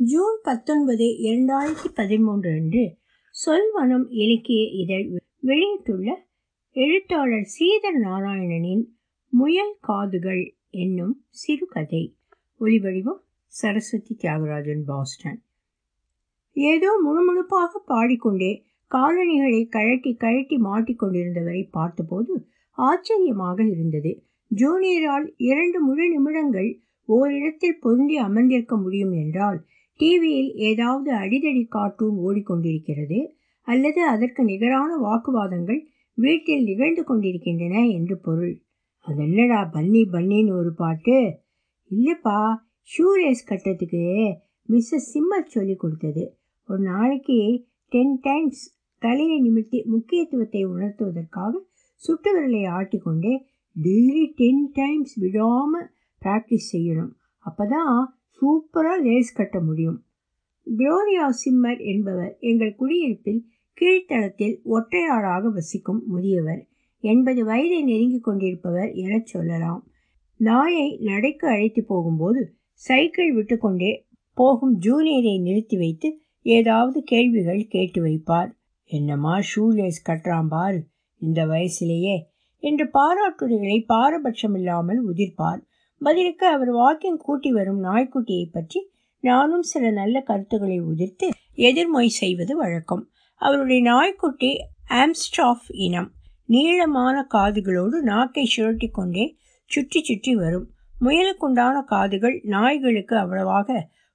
June பத்தொன்பது இரண்டாயிரத்தி பதிமூன்று அன்று சொல்வனம் இலக்கிய இதழ் வெளியிட்டுள்ள எழுத்தாளர் சீதர் நாராயணனின் முயல் காதுகள் என்னும் சிறுகதை. ஒலிவடிவம் சரஸ்வதி தியாகராஜன் பாஸ்டன். ஏதோ முணுமுணுப்பாக பாடிக்கொண்டே காலணிகளை கழட்டி கழட்டி மாட்டிக்கொண்டிருந்தவரை பார்த்தபோது ஆச்சரியமாக இருந்தது. ஜூனியரால் இரண்டு முழு நிமிடங்கள் ஓரிடத்தில் பொருந்தி அமர்ந்திருக்க முடியும் என்றால் டிவியில் ஏதாவது அடிதடி கார்ட்டூன் ஓடிக்கொண்டிருக்கிறது அல்லது அதற்கு நிகரான வாக்குவாதங்கள் வீட்டில் நிகழ்ந்து கொண்டிருக்கின்றன என்று பொருள். அதென்னடா பன்னி பன்னின்னு ஒரு பாட்டு? இல்லைப்பா ஷூ ரேஸ் கட்டுறதுக்கு மிஸ்ஸஸ் சிம்மர் சொல்லி கொடுத்தது. ஒரு நாளைக்கு டென் டைம்ஸ் தலையை நிமித்தி முக்கியத்துவத்தை உணர்த்துவதற்காக சுட்டு விரலை ஆட்டிக்கொண்டே டெய்லி டென் டைம்ஸ் விடாமல் ப்ராக்டிஸ் செய்யணும். அப்போ தான் சூப்பராக லேஸ் கட்ட முடியும். குளோரியா சிம்மர் என்பவர் எங்கள் குடியிருப்பில் கீழ்த்தளத்தில் ஒற்றையாளாக வசிக்கும் முதியவர். எண்பது வயதை நெருங்கி கொண்டிருப்பவர் எனச் சொல்லலாம். நாயை நடைக்கு அழைத்து போகும்போது சைக்கிள் விட்டுக்கொண்டே போகும் ஜூனியரை நிறுத்தி வைத்து ஏதாவது கேள்விகள் கேட்டு வைப்பார். என்னம்மா ஷூ லேஸ் கட்டுறான் இந்த வயசிலேயே என்று பாராட்டுரைகளை பாரபட்சமில்லாமல் உதிர்ப்பார். பதிலுக்கு அவர் வாக்கிங் கூட்டி வரும் நாய்க்குட்டியை பற்றி நானும் சில நல்ல கருத்துக்களை உதிர்த்து எதிர்மொய் செய்வது வழக்கம். அவருடைய நாய்க்குட்டி ஆம்ஸ்டாஃப் இனம். நீளமான காதுகளோடு நாக்கை சுழட்டி கொண்டே சுற்றி சுற்றி வரும். முயலுக்குண்டான காதுகள் நாய்களுக்கு அவ்வளவாக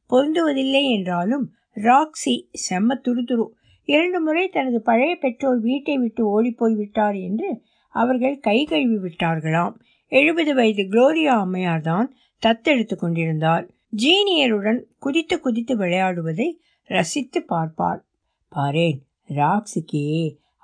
பொருந்துவதில்லை என்றாலும் ராக்ஸி செம்ம துருதுரு. இரண்டு முறை தனது பழைய பெற்றோர் வீட்டை விட்டு ஓடிப்போய் விட்டார் என்று அவர்கள் கை கழுவி விட்டார்களாம் எழுபது வயது குளோரியா அம்மையார் தான் தத்தெடுத்து கொண்டிருந்தார். ஜீனியருடன் குதித்து குதித்து விளையாடுவதை ரசித்து பார்ப்பார். பாரேன் ராக்ஸுக்கே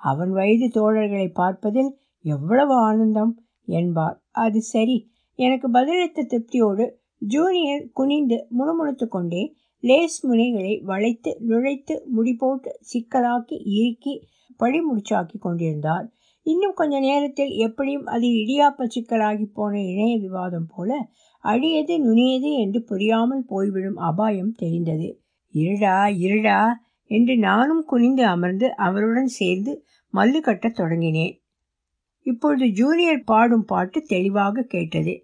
அவன் வயது தோழர்களை பார்ப்பதில் எவ்வளவு ஆனந்தம் என்பார். அது சரி எனக்கு பதிலளித்த திருப்தியோடு ஜூனியர் குனிந்து முணுமுணுத்து கொண்டே லேஸ் முனைகளை வளைத்து நுழைத்து முடிபோட்டு சிக்கலாக்கி இறுக்கி பழிமுடிச்சாக்கி கொண்டிருந்தார். இன்னும் கொஞ்ச நேரத்தில் எப்படியும் அது இடியாப்ப சிக்கலாகி போன இணைய விவாதம் போல அழியது நுனியது என்று புரியாமல் போய்விடும் அபாயம் தெரிந்தது. இருடா இருடா என்று நானும் குனிந்து அமர்ந்து அவருடன் சேர்ந்து மல்லு கட்டத் தொடங்கினேன். இப்பொழுது ஜூனியர் பாடும் பாட்டு தெளிவாக கேட்டது.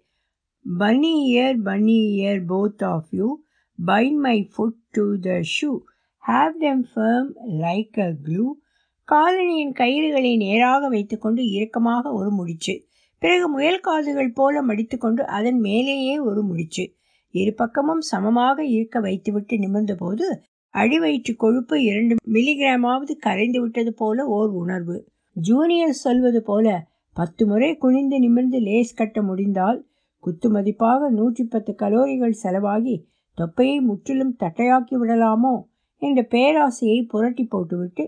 Bunny ear bunny ear both of you bind my foot to the shoe have them firm like a glue காலனியின் கயிறுகளை நேராக வைத்துக்கொண்டு இறுக்கமாக ஒரு முடிச்சு பிறகு முயல் காதுகள் போல மடித்துக்கொண்டு அதன் மேலேயே ஒரு முடிச்சு. இரு பக்கமும் சமமாக இருக்க வைத்துவிட்டு நிமிர்ந்தபோது அடிவயிற்று கொழுப்பு இரண்டு மில்லிகிராமாவது கரைந்து விட்டது போல ஓர் உணர்வு. ஜூனியர் சொல்வது போல பத்து முறை குனிந்து நிமிர்ந்து லேஸ் கட்ட முடிந்தால் குத்து மதிப்பாக நூற்றி பத்து கலோரிகள் செலவாகி தொப்பையை முற்றிலும் தட்டையாக்கி விடலாமோ? என்ற பேராசையை புரட்டி போட்டுவிட்டு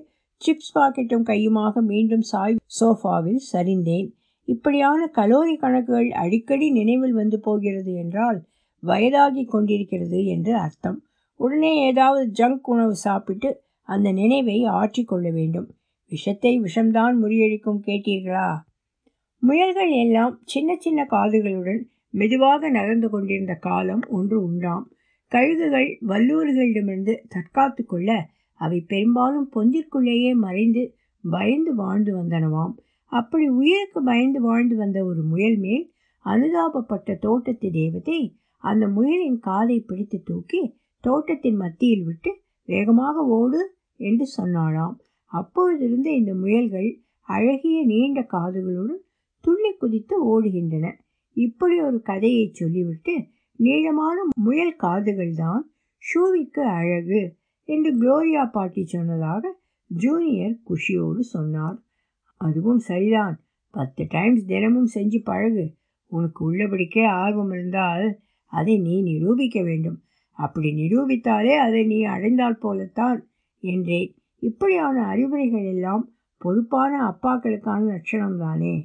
சிப்ஸ் பாக்கெட்டும் கையுமாக மீண்டும் சாய் சோஃபாவில் சரிந்தேன். இப்படியான கலோரி கணக்குகள் அடிக்கடி நினைவில் வந்து போகிறது என்றால் வயதாகி கொண்டிருக்கிறது என்று அர்த்தம். உடனே ஏதாவது ஜங்க் உணவு சாப்பிட்டு அந்த நினைவை ஆற்றிக்கொள்ள வேண்டும். விஷத்தை விஷம்தான் முறியடிக்கும் கேட்டீர்களா? முயல்கள் எல்லாம் சின்ன சின்ன காதுகளுடன் மெதுவாக நகர்ந்து கொண்டிருந்த காலம் ஒன்று உண்டாம். கழுகுகள் வல்லூர்களிடமிருந்து தற்காத்து கொள்ள அவை பெரும்பாலும் பொந்திற்குள்ளேயே மறைந்து பயந்து வாழ்ந்து வந்தனவாம். அப்படி உயிருக்கு பயந்து வாழ்ந்து வந்த ஒரு முயல் மேல் அனுதாபப்பட்ட தோட்டத்து தேவதை அந்த முயலின் காதை பிடித்து தூக்கி தோட்டத்தின் மத்தியில் விட்டு வேகமாக ஓடு என்று சொன்னாளாம். அப்பொழுதிருந்து இந்த முயல்கள் அழகிய நீண்ட காதுகளுடன் துள்ளி குதித்து ஓடுகின்றன. இப்படி ஒரு கதையை சொல்லிவிட்டு நீளமான முயல் காதுகள் தான் ஷூவிக்கு அழகு என்று குளோரியா பாட்டி சொன்னதாக ஜூனியர் குஷியோடு சொன்னார். அதுவும் சரிதான். பத்து டைம்ஸ் தினமும் செஞ்சு பழகு. உனக்கு உள்ளபடிக்கே ஆர்வம் இருந்தால் அதை நீ நிரூபிக்க வேண்டும். அப்படி நிரூபித்தாலே அதை நீ அடைந்தால் போலத்தான் என்றேன். இப்படியான அறிவுரைகள் எல்லாம் பொறுப்பான அப்பாக்களுக்கான லட்சணம்தானே.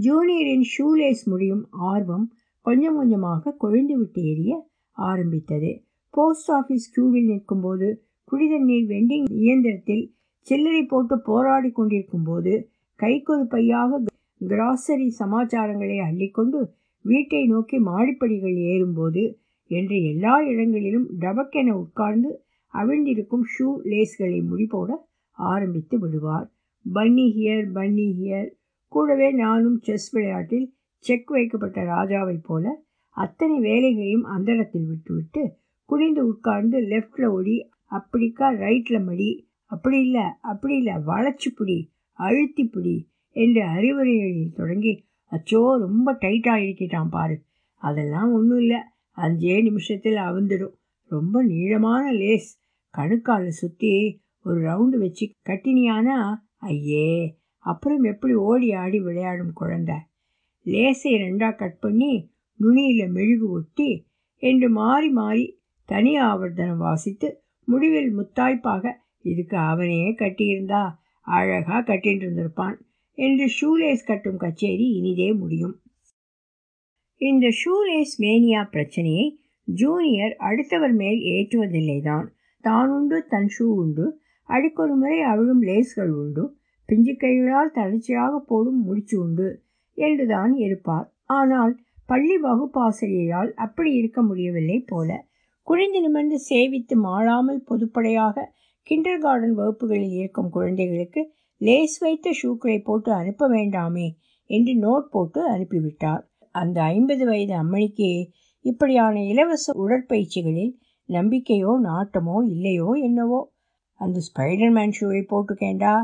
ஜூனியரின் ஷூலேஸ் முடியும் ஆர்வம் கொஞ்சம் கொஞ்சமாக கொழுந்து விட்டு எரிய ஆரம்பித்தது. போஸ்ட் ஆஃபீஸ் கியூவில் நிற்கும்போது குடிதண்ணீர் வெண்டிங் இயந்திரத்தில் சில்லறை போட்டு போராடி கொண்டிருக்கும் போது கைக்கொரு பையாக கிராசரி சமாச்சாரங்களை அள்ளிக்கொண்டு வீட்டை நோக்கி மாடிப்படிகள் ஏறும்போது என்று எல்லா இடங்களிலும் டபக்கென உட்கார்ந்து அவிழ்ந்திருக்கும் ஷூ லேஸ்களை முடிபோட ஆரம்பித்து விடுவார். பன்னி ஹியர் பன்னி ஹியர் கூடவே நானும் செஸ் விளையாட்டில் செக் வைக்கப்பட்ட ராஜாவைப் போல அத்தனை வேலைகளையும் அந்தரத்தில் விட்டுவிட்டு குனிந்து உட்கார்ந்து லெஃப்டில் ஒடி அப்படிக்கா ரைட்டில் மடி அப்படி இல்லை அப்படி இல்லை வளைச்சி பிடி அழுத்தி பிடி என்று அறிவுரைகளில் தொடங்கி அச்சோ ரொம்ப டைட்டாக இருக்கிட்டான் பாரு அதெல்லாம் ஒன்றும் இல்லை அஞ்சே நிமிஷத்தில் அவுந்துடும் ரொம்ப நீளமான லேஸ் கணுக்கால சுற்றி ஒரு ரவுண்டு வச்சு கட்டினியானா ஐயே அப்புறம் எப்படி ஓடி ஆடி விளையாடும் குழந்தை? லேசை ரெண்டாக கட் பண்ணி நுனியில் மெழுகு ஒட்டி என்று மாறி மாறி தனி ஆவர்த்தனம் வாசித்து முடிவில் முத்தாய்ப்பாக இதுக்கு அவனையே கட்டியிருந்தா? அழகாக கட்டிட்டு இருந்திருப்பான் என்று ஷூலேஸ் கட்டும் கச்சேரி இனிதே முடியும். இந்த ஷூலேஸ் மேனியா பிரச்சனையை ஜூனியர் அடுத்தவர் மேல் ஏற்றுவதில்லை தான் தான் உண்டு தன் ஷூ உண்டு. அடிக்கொரு முறை அவிழும் லேஸ்கள் உண்டு. பிஞ்சு கைகளால் தளர்ச்சியாக போடும் முடிச்சு உண்டு என்றுதான் இருப்பார். ஆனால் பள்ளி வகுப்பாசிரியையால் அப்படி இருக்க முடியவில்லை போல. குழிந்து நிமிர்ந்து சேவித்து மாளாமல் பொதுப்படையாக கிண்டர் கார்டன் வகுப்புகளில் இருக்கும் குழந்தைகளுக்கு லேஸ் வைத்த ஷூக்களை போட்டு அனுப்ப வேண்டாமே என்று நோட் போட்டு அனுப்பிவிட்டார். அந்த ஐம்பது வயது அம்மணிக்கு இப்படியான இலவச உடற்பயிற்சிகளில் நம்பிக்கையோ நாட்டமோ இல்லையோ என்னவோ? அந்த ஸ்பைடர்மேன் ஷூவை போட்டுக்கேண்டா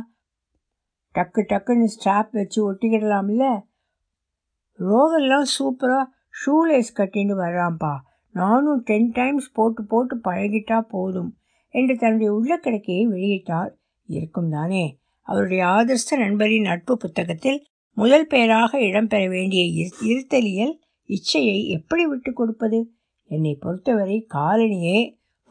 டக்கு டக்குன்னு ஸ்ட்ராப் வச்சு ஒட்டிக்கிடலாம்ல. ரோகெல்லாம் சூப்பராக ஷூலேஸ் கட்டின்னு வர்றான்ப்பா. நானும் டென் டைம்ஸ் போட்டு போட்டு பழகிட்டா போதும் என்று தன்னுடைய உள்ளக்கிடக்கையை வெளியிட்டார் இருக்கும் தானே. அவருடைய ஆதர்ஸ்த நண்பரின் நட்பு புத்தகத்தில் முதல் பெயராக இடம்பெற வேண்டிய இருத்தலியல் இச்சையை எப்படி விட்டு கொடுப்பது? என்னை பொறுத்தவரை காலனியே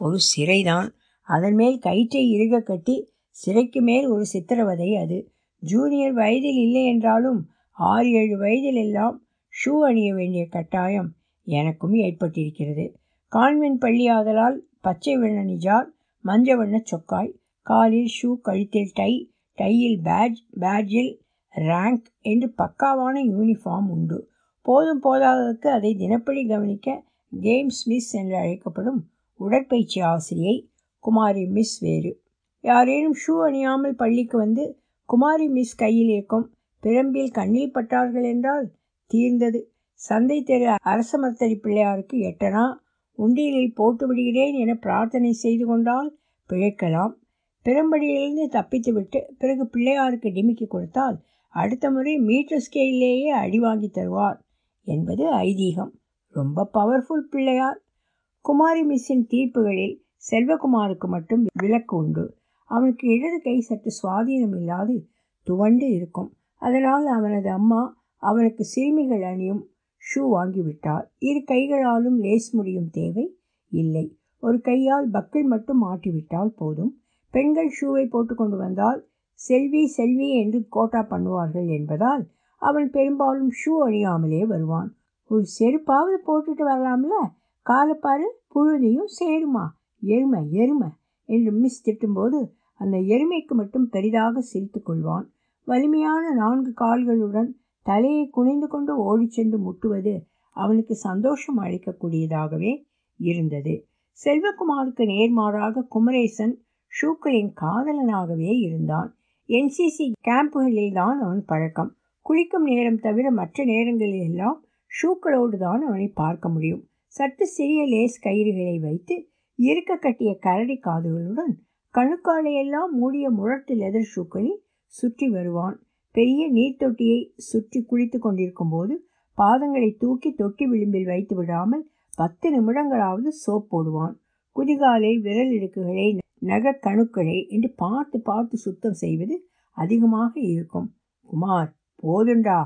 ஒரு சிறைதான். அதன் மேல் கயிற்றை இறுக கட்டி சிறைக்கு மேல் ஒரு சித்திரவதை அது. ஜூனியர் வயதில் இல்லை என்றாலும் ஆறு ஏழு வயதில் எல்லாம் ஷூ அணிய வேண்டிய கட்டாயம். எனக்கும் ஏற்பட்டிருக்கிறது. கான்வென்ட் பள்ளியாதலால் பச்சை வண்ண நிஜார் மஞ்ச வண்ண சொக்காய் காலில் ஷூ கழுத்தில் டை டையில் பேட்ஜ் பேட்ஜில் ரேங்க் என்று பக்காவான யூனிஃபார்ம் உண்டு. போதும் போதாததற்கு அதை தினப்படி கவனிக்க கேம்ஸ் மிஸ் என்று அழைக்கப்படும் உடற்பயிற்சி ஆசிரியை குமாரி மிஸ் வேறு. யாரேனும் ஷூ அணியாமல் பள்ளிக்கு வந்து குமாரி மிஸ் கையில் இருக்கும் பிரம்பில் கண்ணில் பட்டார்கள் என்றால் தீர்ந்தது. சந்தை தெரு அரசமர்த்தடி பிள்ளையாருக்கு எட்டனா? உண்டியலில் போட்டு விடுகிறேன் என பிரார்த்தனை செய்து கொண்டால் பிழைக்கலாம். பெரும்படியிலிருந்து தப்பித்துவிட்டு பிறகு பிள்ளையாருக்கு டிமிக்கி கொடுத்தால் அடுத்த முறை மீட்டர் ஸ்கேலிலேயே அடி வாங்கி தருவார் என்பது ஐதீகம். ரொம்ப பவர்ஃபுல் பிள்ளையார். குமாரி மிஸ்ஸின் தீர்ப்புகளில் செல்வகுமாருக்கு மட்டும் விலக்கு உண்டு. அவனுக்கு இடது கை சற்று சுவாதீனம் இல்லாது துவண்டு இருக்கும். அதனால் அவனது அம்மா அவனுக்கு சிறுமிகள் அணியும் ஷூ வாங்கிவிட்டார். இரு கைகளாலும் லேஸ் முடியும் தேவை இல்லை. ஒரு கையால் பக்கிள் மட்டும் மாட்டிவிட்டால் போதும். பெண்கள் ஷூவை போட்டுக்கொண்டு வந்தால் செல்வி செல்வி என்று கோட்டா பண்ணுவார்கள் என்பதால் அவன் பெரும்பாலும் ஷூ அணியாமலே வருவான். ஒரு செருப்பாவது போட்டுட்டு வரலாம்ல? காலப்பாரு புழுதியும் சேருமா? எருமை எருமை என்று மிஸ் திட்டும்போது அந்த எருமைக்கு மட்டும் பெரிதாக சிரித்து கொள்வான். வலிமையான நான்கு கால்களுடன் தலையை குனிந்து கொண்டு ஓடிச் சென்று முட்டுவது அவனுக்கு சந்தோஷம் அளிக்கக்கூடியதாகவே இருந்தது. செல்வகுமாருக்கு நேர்மாறாக குமரேசன் ஷூக்களின் காதலனாகவே இருந்தான். என்சிசி கேம்புகளில் தான் அவன் பழக்கம். குளிக்கும் நேரம் தவிர மற்ற நேரங்களில் எல்லாம் ஷூக்களோடு தான் அவனை பார்க்க முடியும். சற்று சிறிய லேஸ் கயிறுகளை வைத்து இருக்க கட்டிய கரடி காதுகளுடன் கணுக்காலையெல்லாம் மூடிய முரட்டு லெதர் ஷூக்களில் சுற்றி வருவான். பெரிய நீர்த்தொட்டியை சுற்றி குளித்து கொண்டிருக்கும் போது பாதங்களை தூக்கி தொட்டி விளிம்பில் வைத்து விடாமல் பத்து நிமிடங்களாவது சோப் போடுவான். குதிகாலை விரல் இடுக்குகளை நகக்கணுக்களை என்று பார்த்து பார்த்து சுத்தம் செய்வது அதிகமாக இருக்கும். குமார் போதுண்டா.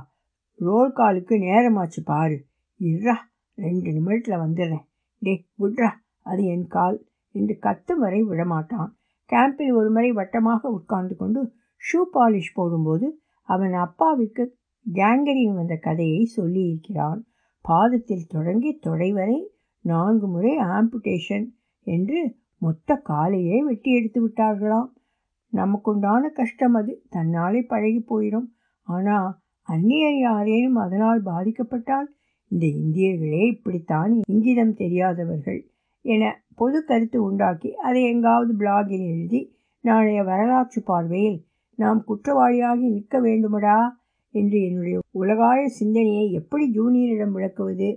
ரோல் காலுக்கு நேரமாச்சு பாரு. இருறா ரெண்டு நிமிடத்தில் வந்துடுறேன். டே விட்றா அது என் கால் என்று கத்தும் வரை விடமாட்டான். கேம்பில் ஒரு முறை வட்டமாக உட்கார்ந்து கொண்டு ஷூ பாலிஷ் போடும்போது அவன் அப்பாவிற்கு கேங்கரின் வந்த கதையை சொல்லியிருக்கிறான். பாதத்தில் தொடங்கி தொடை வரை நான்கு முறை ஆம்புடேஷன் என்று மொத்த காலையே வெட்டி எடுத்து விட்டார்களாம். நமக்குண்டான கஷ்டம் அது. தன்னாலே பழகி போயிடும். ஆனால் அந்நியர் யாரேனும் அதனால் பாதிக்கப்பட்டால் இந்த இந்தியர்களே இப்படித்தான் இங்கிதம் தெரியாதவர்கள் என பொது கருத்து உண்டாக்கி அதை எங்காவது பிளாகில் எழுதி நாளைய வரலாற்று பார்வையில் நாம் குற்றவாளியாகி நிற்க வேண்டுமடா? என்று என்னுடைய உலகாய சிந்தனையை எப்படி ஜூனியரிடம் விளக்குவது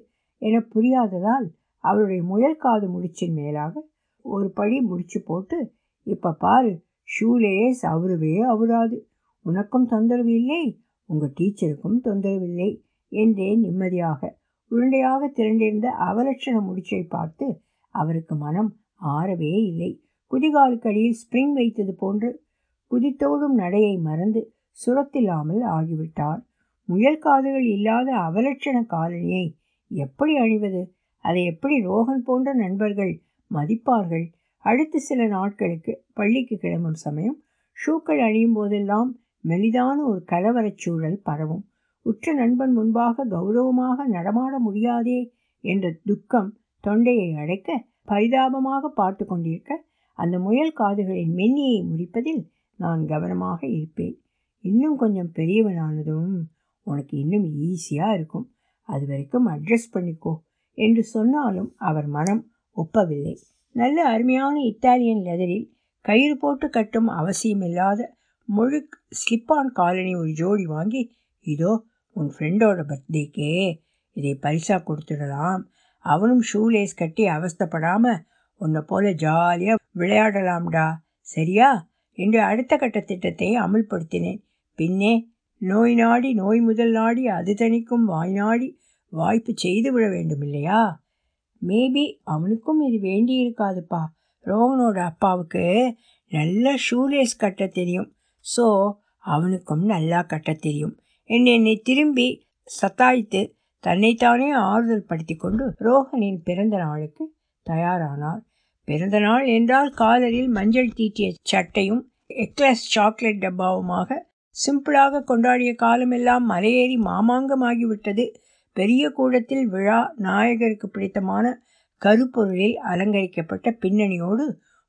என புரியாததால் அவருடைய முயல் காது முடிச்சின் மேலாக ஒரு படி முடிச்சு போட்டு இப்போ பாரு ஷூலேஸ் அவருவே அவராது. உனக்கும் தொந்தரவு இல்லை உங்கள் டீச்சருக்கும் தொந்தரவு இல்லை என்றேன் நிம்மதியாக உருண்டையாக திரண்டிருந்த அவலட்சண முடிச்சை பார்த்து அவருக்கு மனம் ஆறவே இல்லை. குதிகாலுக்கடியில் ஸ்ப்ரிங் வைத்தது போன்று குதித்தோடும் நடையை மறந்து சுரத்தில்லாமல் ஆகிவிட்டார். முயல் காதுகள் இல்லாத அவலட்சண காலனியை எப்படி அணிவது? அதை எப்படி ரோகன் போன்ற நண்பர்கள் மதிப்பார்கள்? அடுத்த சில நாட்களுக்கு பள்ளிக்கு கிளம்பும் சமயம் ஷூக்கள் அணியும் போதெல்லாம் மெலிதான ஒரு கலவரச் சூழல் பரவும். உற்ற நண்பன் முன்பாக கௌரவமாக நடமாட முடியாதே என்ற துக்கம் தொண்டையை அடைக்க பரிதாபமாக பார்த்து கொண்டிருக்க அந்த முயல் காதுகளின் மென்னியை முறிப்பதில் நான் கவனமாக இருப்பேன். இன்னும் கொஞ்சம் பெரியவனானதும் உனக்கு இன்னும் ஈஸியாக இருக்கும். அது வரைக்கும் அட்ரஸ் பண்ணிக்கோ என்று சொன்னாலும் அவர் மனம் ஒப்பவில்லை. நல்ல அருமையான இத்தாலியன் லெதரில் கயிறு போட்டு கட்டும் அவசியமில்லாத முழு ஸ்லிப்பான் காலனி ஒரு ஜோடி வாங்கி இதோ உன் ஃப்ரெண்டோட பர்த்டேக்கே இதை பரிசாக கொடுத்துடலாம். அவனும் ஷூலேஸ் கட்டி அவஸ்தப்படாமல் உன்னை போல ஜாலியாக விளையாடலாம்டா. சரியா? என்று அடுத்த கட்ட திட்டத்தை அமுல்படுத்தினேன். பின்னே நோய் நாடி நோய் முதல் நாடி அது தணிக்கும் வாய் நாடி வாய்ப்பு செய்து விட வேண்டும் இல்லையா மேபி அவனுக்கும் இது வேண்டி இருக்காதுப்பா. ரோகனோட அப்பாவுக்கு நல்ல ஷூலேஸ் கட்ட தெரியும். ஸோ அவனுக்கும் நல்லா கட்ட தெரியும். என்னை என்னை திரும்பி சத்தாய்த்து தன்னைத்தானே ஆறுதல் படுத்தி கொண்டு ரோஹனின் பிறந்த நாளுக்கு தயாரானார். பிறந்த நாள் என்றால் காதலில் மஞ்சள் தீட்டிய சட்டையும் எக்லஸ் சாக்லேட் டப்பாவுமாக சிம்பிளாக கொண்டாடிய காலமெல்லாம் மலையேறி மாமாங்கமாகிவிட்டது. பெரிய கூடத்தில் விழா நாயகருக்கு பிடித்தமான கருப்பொருளில் அலங்கரிக்கப்பட்ட பின்னணியோடு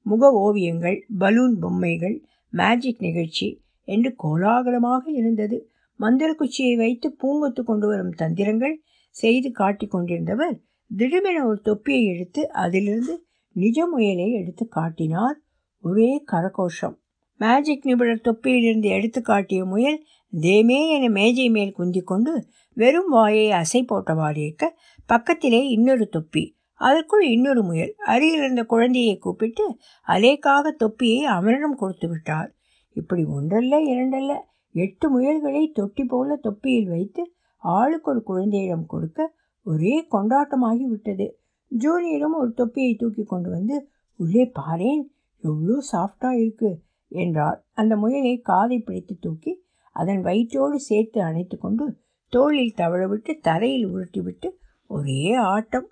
முக ஓவியங்கள் பலூன் பொம்மைகள் மேஜிக் நிகழ்ச்சி என்று கோலாகலமாக இருந்தது. மந்திரக்குச்சியை வைத்து பூங்கொத்து கொண்டு வரும் தந்திரங்கள் செய்து காட்டி கொண்டிருந்தவர் திடீரென ஒரு தொப்பியை எடுத்து அதிலிருந்து நிஜ முயலை எடுத்து காட்டினார். ஒரே கரகோஷம். மேஜிக் நிபுணர் தொப்பியிலிருந்து எடுத்து காட்டிய முயல் தேமே என மேஜை மேல் குந்திக்கொண்டு வெறும் வாயை அசை போட்டவாறு இருக்க பக்கத்திலே இன்னொரு தொப்பி. அதற்குள் இன்னொரு முயல் அருகில் இருந்த குழந்தையை கூப்பிட்டு அலேக்காக தொப்பியை அவனிடம் கொடுத்து விட்டார். இப்படி ஒன்றல்ல இரண்டல்ல. எட்டு முயல்களை தொட்டி போல தொப்பியில் வைத்து ஆளுக்கு ஒரு குழந்தையிடம் கொடுக்க ஒரே கொண்டாட்டமாகி விட்டது. ஜூனியரும் ஒரு தொப்பியை தூக்கி கொண்டு வந்து உள்ளே பாரேன் எவ்வளோ சாஃப்டாக இருக்கு என்றார். அந்த முயலை காதை பிடித்து தூக்கி அதன் வயிற்றோடு சேர்த்து அணைத்து கொண்டு தோளில் தவழவிட்டு தரையில் உருட்டிவிட்டு ஒரே ஆட்டம்.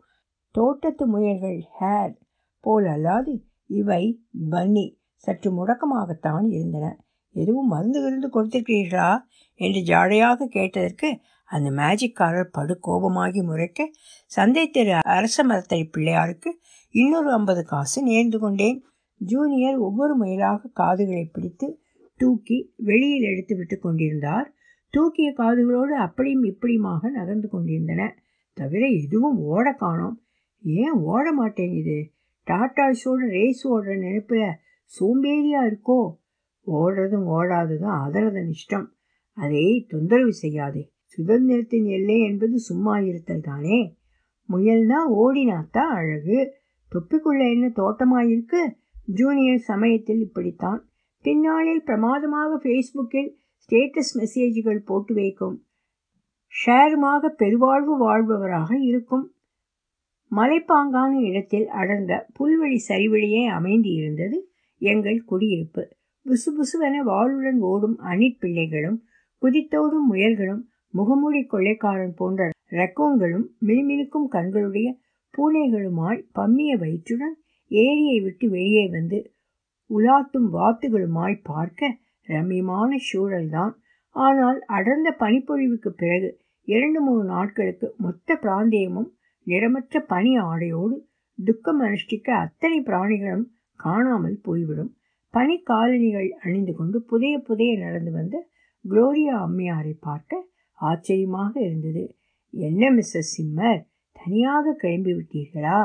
தோட்டத்து முயல்கள் ஹேர் போல் அல்லாது இவை பன்னி. சற்று முடக்கமாகத்தான் இருந்தன. எதுவும் மருந்து விருந்து கொடுத்திருக்கிறீர்களா? என்று ஜாடையாக கேட்டதற்கு அந்த மேஜிக்காரர் படு கோபமாகி முறைக்க சந்தை தெரு அரச மரத்தடி பிள்ளையாருக்கு இன்னொரு ஐம்பது காசு நேர்ந்து கொண்டேன். ஜூனியர் ஒவ்வொரு முயலாக காதுகளை பிடித்து தூக்கி வெளியில் எடுத்து விட்டு கொண்டிருந்தார். தூக்கிய காதுகளோடு அப்படியும் இப்படியுமாக நகர்ந்து கொண்டிருந்தன. தவிர எதுவும் ஓட காணோம். ஏன் ஓட மாட்டேங்குது டாட்டாஸோட ரேஸ் ஓடுற நினைப்பில் சோம்பேறியாக இருக்கோ? ஓடுறதும் ஓடாததும் அதரதன் இஷ்டம். அதை தொந்தரவு செய்யாதே. சுதந்திரத்தின் எல்லை என்பது சும்மா இருத்தல் தானே? முயல்னா ஓடினாத்தான் அழகு. தொப்பிக்குள்ள என்ன தோட்டமாயிருக்கு? ஜூனியர் சமயத்தில் இப்படித்தான். பின்னாளில் பிரமாதமாக ஃபேஸ்புக்கில் ஸ்டேட்டஸ் மெசேஜ்கள் போட்டு வைக்கும். ஷேருமாக பெருவாழ்வு வாழ்பவராக இருக்கும். மலைப்பாங்கான இடத்தில் அடர்ந்த புல்வெளி சரிவழியே அமைந்து இருந்தது எங்கள் குடியிருப்பு. புசு புசுவென வாளுடன் ஓடும் அணிற்பிள்ளைகளும் குதித்தோடும் முயல்களும் முகமூடி கொள்ளைக்காரன் போன்ற ரக்கோங்களும் மினுமினுக்கும் கண்களுடைய பூனைகளுமாய் பம்மிய வயிற்றுடன் ஏரியை விட்டு வெளியே வந்து உலாத்தும் வாத்துகளுமாய் பார்க்க ரம்யமான சூழல்தான். ஆனால் அடர்ந்த பனிப்பொழிவுக்கு பிறகு இரண்டு மூணு நாட்களுக்கு மொத்த பிராந்தியமும் நிறமற்ற பனி ஆடையோடு துக்கம் அனுஷ்டிக்க அத்தனை பிராணிகளும் காணாமல் போய்விடும். பனி காலணிகள் அணிந்து கொண்டு புதைய புதைய நடந்து வந்த குளோரியா அம்மையாரை பார்க்க ஆச்சரியமாக இருந்தது. என்ன மிஸ்ஸஸ் சிம்மர்? தனியாக கிளம்பி விட்டீர்களா?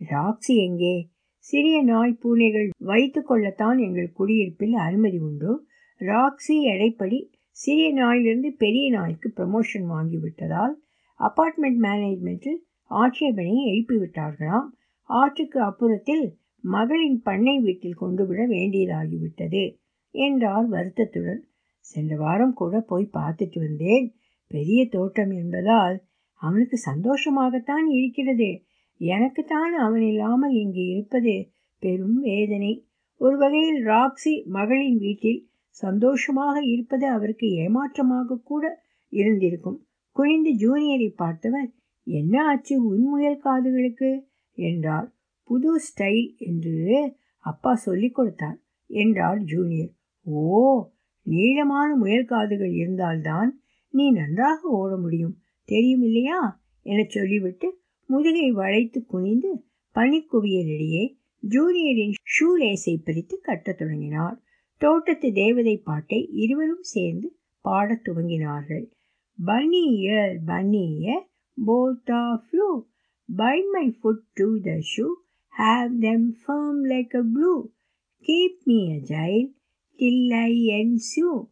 ராக்ஸி எங்கே? சிறிய நாய் பூனைகள் வைத்து கொள்ளத்தான் எங்கள் குடியிருப்பில் அனுமதி உண்டு. ராக்ஸி எடைப்படி சிறிய நாயிலிருந்து பெரிய நாய்க்கு ப்ரமோஷன் வாங்கிவிட்டதால் அப்பார்ட்மெண்ட் மேனேஜ்மெண்ட்டில் ஆட்சேபனையை எழுப்பிவிட்டார்களாம் ஆற்றுக்கு அப்புறத்தில் மகளின் பண்ணை வீட்டில் கொண்டு விட வேண்டியதாகிவிட்டது என்றார் வருத்தத்துடன். சென்ற வாரம் கூட போய் பார்த்துட்டு வந்தேன். பெரிய தோட்டம் என்பதால் அவனுக்கு சந்தோஷமாகத்தான் இருக்கிறது. எனக்குத்தான் அவன் இல்லாமல் இங்கு இருப்பது பெரும் வேதனை. ஒரு வகையில் ராக்ஸி மகளின் வீட்டில் சந்தோஷமாக இருப்பது அவருக்கு ஏமாற்றமாக கூட இருந்திருக்கும். குனிந்து ஜூனியரை பார்த்தவர் என்ன ஆச்சு உன்முயல் காதுகளுக்கு? என்றார். புது ஸ்டைல் என்று அப்பா சொல்லிக் கொடுத்தார் என்றார் ஜூனியர். ஓ நீளமான முயல் காதுகள் இருந்தால்தான் நீ நன்றாக ஓட முடியும். தெரியும் இல்லையா? என சொல்லிவிட்டு முதுகை வளைத்து குனிந்து பனிக்குவியலிடையே ஜூனியரின் ஷூ லேஸை பிரித்து கட்டத் தொடங்கினார். தோட்டத்து தேவதை பாட்டை இருவரும் சேர்ந்து பாடத் துவங்கினார்கள். Bunny ear bunny ear both of you bind my foot to the shoe, have them firm like a glue, keep me till I I ensue.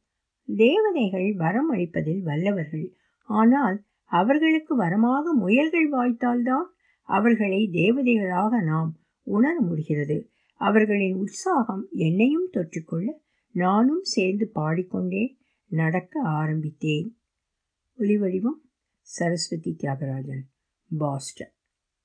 தேவதைகள் வரம் அளிப்பதில் வல்லவர்கள். ஆனால் அவர்களுக்கு வரமாக முயல்கள் வாய்த்தால்தான் அவர்களை தேவதைகளாக நாம் உணர முடிகிறது அவர்களின் உற்சாகம் என்னையும் தொற்றிக்கொள்ள நானும் சேர்ந்து பாடிக்கொண்டே நடக்க ஆரம்பித்தேன். ஒளிவடிவம் சரஸ்வதி தியாகராஜன் பாஸ்டன்.